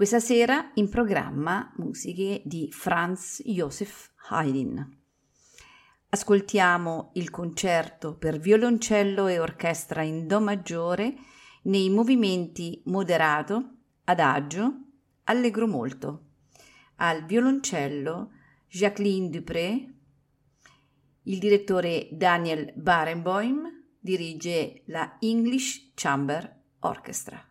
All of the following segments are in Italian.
Questa sera in programma musiche di Franz Josef Haydn. Ascoltiamo il concerto per violoncello e orchestra in Do maggiore nei movimenti moderato, adagio, allegro molto. Al violoncello Jacqueline Dupré, il direttore Daniel Barenboim dirige la English Chamber Orchestra.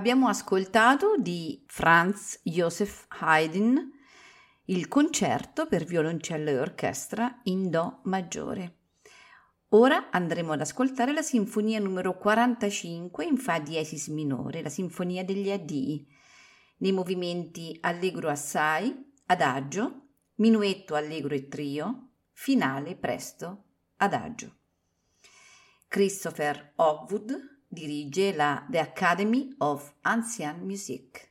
Abbiamo ascoltato di Franz Joseph Haydn il concerto per violoncello e orchestra in Do maggiore. Ora andremo ad ascoltare la sinfonia numero 45 in Fa diesis minore, la sinfonia degli addii, nei movimenti allegro assai, adagio, minuetto allegro e trio, finale presto, adagio. Christopher Hogwood dirige la The Academy of Ancient Music.